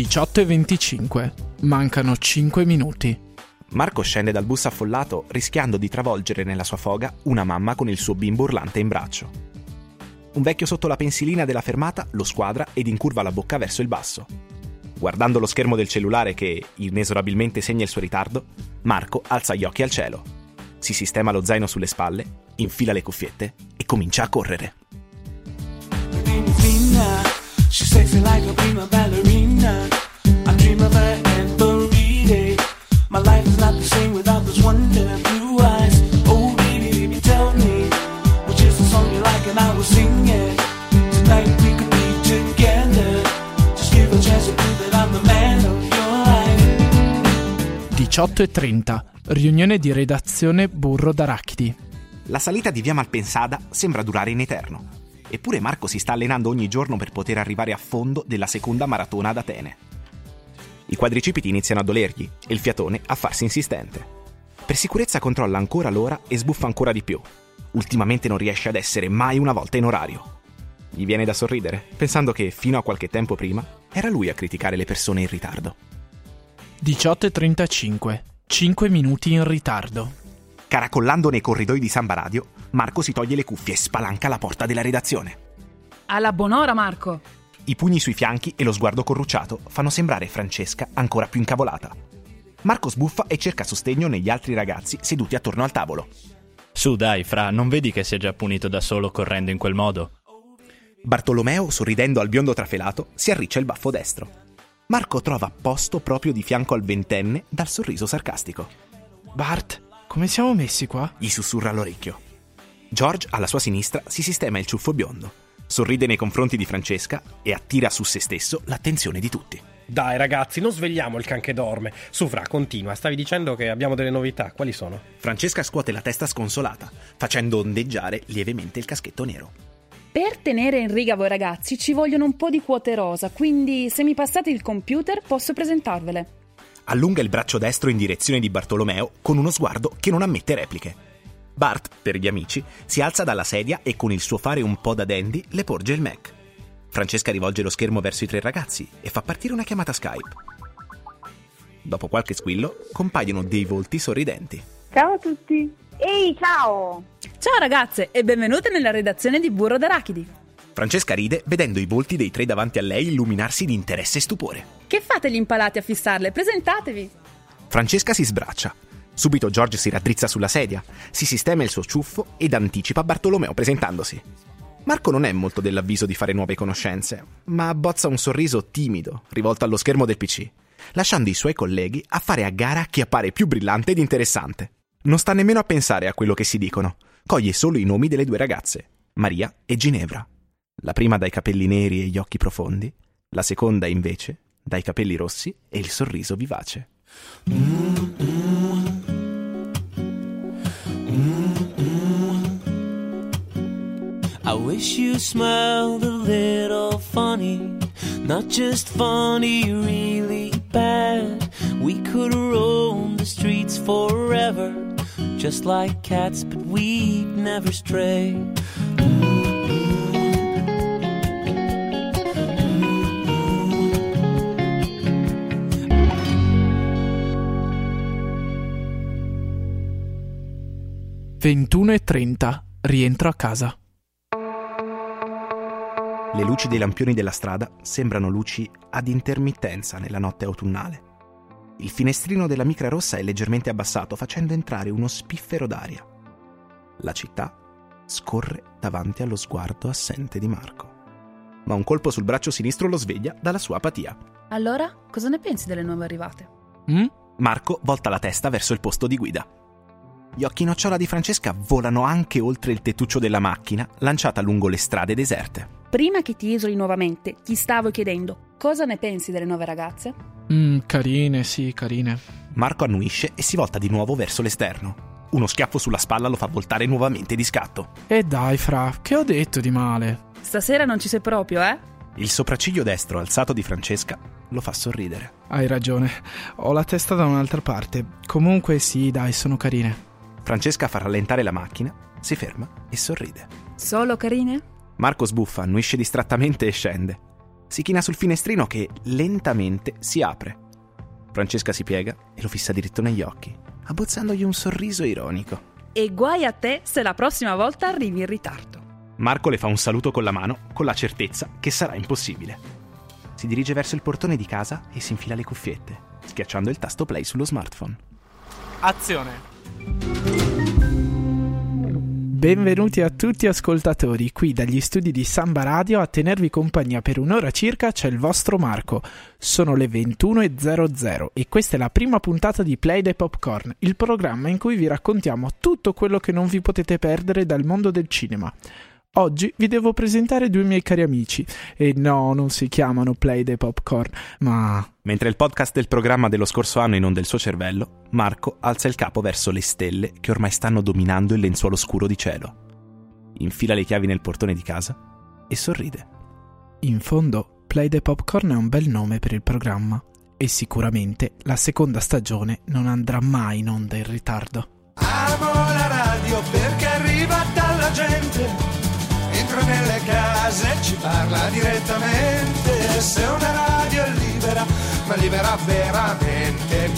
18.25. Mancano 5 minuti. Marco scende dal bus affollato rischiando di travolgere nella sua foga una mamma con il suo bimbo urlante in braccio. Un vecchio sotto la pensilina della fermata lo squadra ed incurva la bocca verso il basso. Guardando lo schermo del cellulare che inesorabilmente segna il suo ritardo, Marco alza gli occhi al cielo. Si sistema lo zaino sulle spalle, infila le cuffiette e comincia a correre. She's sexy like a prima ballerina. 18.30. Riunione di redazione Burro d'Arachidi. La salita di via Malpensada sembra durare in eterno. Eppure Marco si sta allenando ogni giorno per poter arrivare a fondo della seconda maratona ad Atene. I quadricipiti iniziano a dolergli e il fiatone a farsi insistente. Per sicurezza controlla ancora l'ora e sbuffa ancora di più. Ultimamente non riesce ad essere mai una volta in orario. Gli viene da sorridere, pensando che fino a qualche tempo prima era lui a criticare le persone in ritardo. 18.35. 5 minuti in ritardo. Caracollando nei corridoi di Samba Radio, Marco si toglie le cuffie e spalanca la porta della redazione. Alla buon'ora, Marco! I pugni sui fianchi e lo sguardo corrucciato fanno sembrare Francesca ancora più incavolata. Marco sbuffa e cerca sostegno negli altri ragazzi seduti attorno al tavolo. Su dai, Fra, non vedi che si è già punito da solo correndo in quel modo? Bartolomeo, sorridendo al biondo trafelato, si arriccia il baffo destro. Marco trova posto proprio di fianco al ventenne dal sorriso sarcastico. Bart, come siamo messi qua? Gli sussurra all'orecchio. George, alla sua sinistra, si sistema il ciuffo biondo, sorride nei confronti di Francesca e attira su se stesso l'attenzione di tutti. Dai ragazzi, non svegliamo il can che dorme. Su Fra, continua. Stavi dicendo che abbiamo delle novità. Quali sono? Francesca scuote la testa sconsolata, facendo ondeggiare lievemente il caschetto nero. Per tenere in riga voi ragazzi ci vogliono un po' di quote rosa, quindi se mi passate il computer posso presentarvele. Allunga il braccio destro in direzione di Bartolomeo con uno sguardo che non ammette repliche. Bart, per gli amici, si alza dalla sedia e con il suo fare un po' da dandy le porge il Mac. Francesca rivolge lo schermo verso i tre ragazzi e fa partire una chiamata Skype. Dopo qualche squillo, compaiono dei volti sorridenti. Ciao a tutti! Ehi, ciao! Ciao ragazze e benvenute nella redazione di Burro d'Arachidi. Francesca ride vedendo i volti dei tre davanti a lei illuminarsi di interesse e stupore. Che fate gli impalati a fissarle? Presentatevi! Francesca si sbraccia Subito George si raddrizza sulla sedia, si sistema il suo ciuffo ed anticipa Bartolomeo presentandosi. Marco non è molto dell'avviso di fare nuove conoscenze, ma abbozza un sorriso timido rivolto allo schermo del PC, lasciando i suoi colleghi a fare a gara chi appare più brillante ed interessante. Non sta nemmeno a pensare a quello che si dicono, coglie solo i nomi delle due ragazze, Maria e Ginevra. La prima dai capelli neri e gli occhi profondi, la seconda invece dai capelli rossi e il sorriso vivace. I wish you smiled a little funny, not just funny, really bad. We could roam the streets forever, just like cats, but we'd never stray. Ventuno e trenta. Rientro a casa. Le luci dei lampioni della strada sembrano luci ad intermittenza nella notte autunnale. Il finestrino della micra rossa è leggermente abbassato, facendo entrare uno spiffero d'aria. La città scorre davanti allo sguardo assente di Marco. Ma un colpo sul braccio sinistro lo sveglia dalla sua apatia. Allora, cosa ne pensi delle nuove arrivate? Mm? Marco volta la testa verso il posto di guida. Gli occhi nocciola di Francesca volano anche oltre il tettuccio della macchina lanciata lungo le strade deserte. Prima che ti isoli nuovamente, ti stavo chiedendo cosa ne pensi delle nuove ragazze? Mmm, carine, sì, carine. Marco annuisce e si volta di nuovo verso l'esterno. Uno schiaffo sulla spalla lo fa voltare nuovamente di scatto. E dai, Fra, che ho detto di male? Stasera non ci sei proprio, eh? Il sopracciglio destro alzato di Francesca lo fa sorridere. Hai ragione, ho la testa da un'altra parte. Comunque sì, dai, sono carine. Francesca fa rallentare la macchina, si ferma e sorride. Solo carine? Marco sbuffa, annuisce distrattamente e scende. Si china sul finestrino che lentamente si apre. Francesca si piega e lo fissa diritto negli occhi, abbozzandogli un sorriso ironico. E guai a te se la prossima volta arrivi in ritardo. Marco le fa un saluto con la mano, con la certezza che sarà impossibile. Si dirige verso il portone di casa e si infila le cuffiette, schiacciando il tasto play sullo smartphone. Azione. Benvenuti a tutti ascoltatori, qui dagli studi di Samba Radio a tenervi compagnia per un'ora circa c'è il vostro Marco. Sono le 21.00 e questa è la prima puntata di Play the Popcorn, il programma in cui vi raccontiamo tutto quello che non vi potete perdere dal mondo del cinema. Oggi vi devo presentare due miei cari amici e no, non si chiamano Play the Popcorn, ma Mentre il podcast del programma dello scorso anno inonda il suo cervello, Marco alza il capo verso le stelle che ormai stanno dominando il lenzuolo scuro di cielo. Infila le chiavi nel portone di casa e sorride. in fondo Play the Popcorn è un bel nome per il programma e sicuramente la seconda stagione non andrà mai in onda in ritardo. Amo la radio perché arriva dalla gente. Entra nelle case, ci parla direttamente. Se una radio è libera, ma libera veramente,